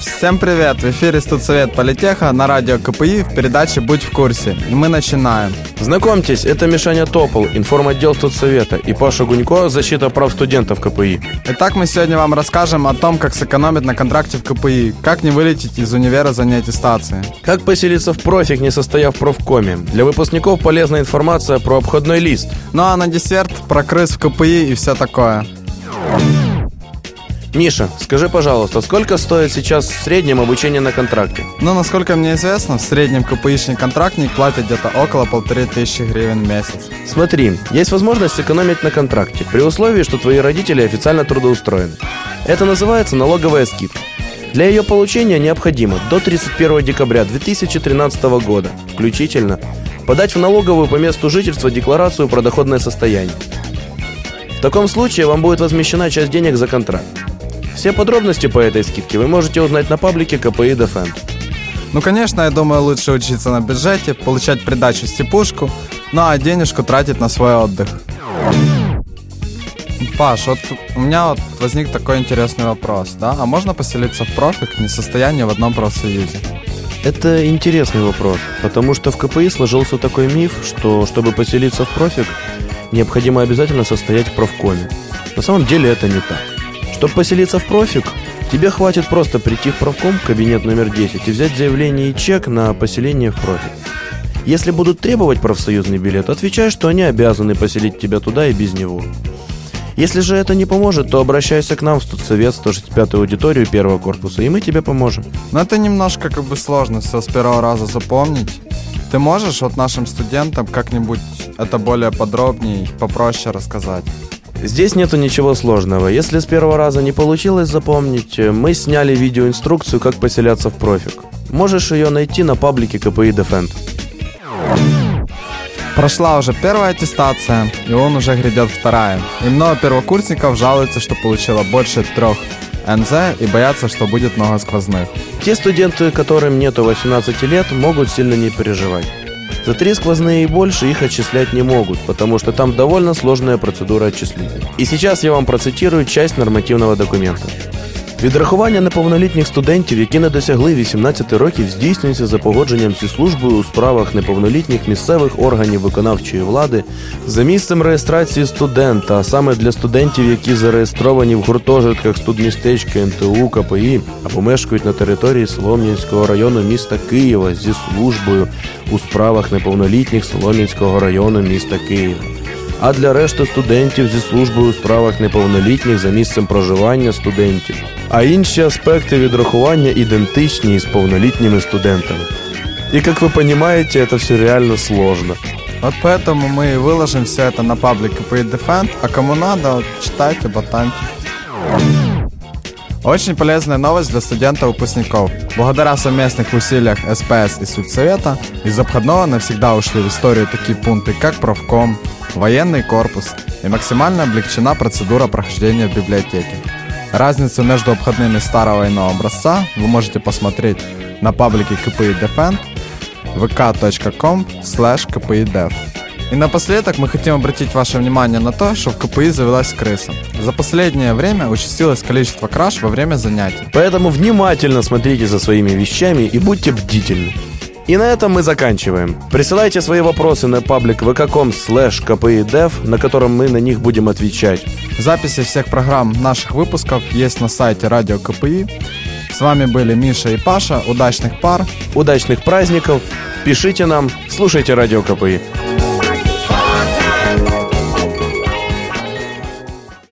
Всем привет! В эфире Студсовет Политеха на радио КПИ в передаче «Будь в курсе». И мы начинаем. Знакомьтесь, это Мишаня Топол, информотдел Студсовета, и Паша Гунько, защита прав студентов КПИ. Итак, мы сегодня вам расскажем о том, как сэкономить на контракте в КПИ, как не вылететь из универа за неаттестацией. Как поселиться в профик, не состояв в профкоме. Для выпускников полезная информация про обходной лист. Ну а на десерт про крыс в КПИ и все такое. Миша, скажи, пожалуйста, сколько стоит сейчас в среднем обучение на контракте? Ну, насколько мне известно, в среднем КПИшный контрактник платит где-то около полторы тысячи гривен в месяц. Смотри, есть возможность сэкономить на контракте, при условии, что твои родители официально трудоустроены. Это называется налоговая скидка. Для ее получения необходимо до 31 декабря 2013 года, включительно, подать в налоговую по месту жительства декларацию про доходное состояние. В таком случае вам будет возмещена часть денег за контракт. Все подробности по этой скидке вы можете узнать на паблике КПИ Defend. Ну, конечно, я думаю, лучше учиться на бюджете, получать придачу степушку, ну а денежку тратить на свой отдых. Паш, вот у меня вот возник такой интересный вопрос, да? А можно поселиться в профик, не состояние в одном профсоюзе? Это интересный вопрос, потому что в КПИ сложился такой миф, что чтобы поселиться в профик, необходимо обязательно состоять в профкоме. На самом деле это не так. Чтобы поселиться в профик, тебе хватит просто прийти в профком, кабинет номер 10, и взять заявление и чек на поселение в профик. Если будут требовать профсоюзный билет, отвечай, что они обязаны поселить тебя туда и без него. Если же это не поможет, то обращайся к нам в студсовет 165 аудиторию первого корпуса, и мы тебе поможем. Но это немножко как бы сложно все с первого раза запомнить. Ты можешь вот нашим студентам как-нибудь это более подробнее, попроще рассказать? Здесь нету ничего сложного. Если с первого раза не получилось запомнить, мы сняли видеоинструкцию, как поселяться в профик. Можешь ее найти на паблике КПИ Defend. Прошла уже первая аттестация, и он уже грядет вторая. И много первокурсников жалуются, что получило больше трех НЗ и боятся, что будет много сквозных. Те студенты, которым нету 18 лет, могут сильно не переживать. За три сквозные и больше их отчислять не могут, потому что там довольно сложная процедура отчисления. И сейчас я вам процитирую часть нормативного документа. Відрахування неповнолітніх студентів, які не досягли 18 років, здійснюється за погодженням зі службою у справах неповнолітніх місцевих органів виконавчої влади за місцем реєстрації студента, а саме для студентів, які зареєстровані в гуртожитках студмістечка НТУ КПІ або мешкають на території Солом'янського району міста Києва зі службою у справах неповнолітніх Солом'янського району міста Києва а для решти студентів зі службою у справах неповнолітніх за місцем проживання студентів. А інші аспекти відрахування ідентичні із повнолітніми студентами. И как вы понимаете, это все реально сложно. Вот поэтому мы и выложим все это на паблик КПИ Defend, а кому надо, вот, читайте, ботаньте. Очень полезная новость для студентов-выпускников. Благодаря совместных усилиях СПС и Судсовета из обходного навсегда ушли в историю такие пункты, как профком, военный корпус и максимально облегчена процедура прохождения в библиотеке. Разницу между обходными старого и нового образца вы можете посмотреть на паблике КПИ Defend vk.com slash. И напоследок мы хотим обратить ваше внимание на то, что в КПИ завелась крыса. За последнее время участилось количество краж во время занятий. Поэтому внимательно смотрите за своими вещами и будьте бдительны. И на этом мы заканчиваем. Присылайте свои вопросы на паблик vk.com slash kpidev, на котором мы на них будем отвечать. Записи всех программ наших выпусков есть на сайте Радио КПИ. С вами были Миша и Паша. Удачных пар. Удачных праздников. Пишите нам, слушайте Радио КПИ.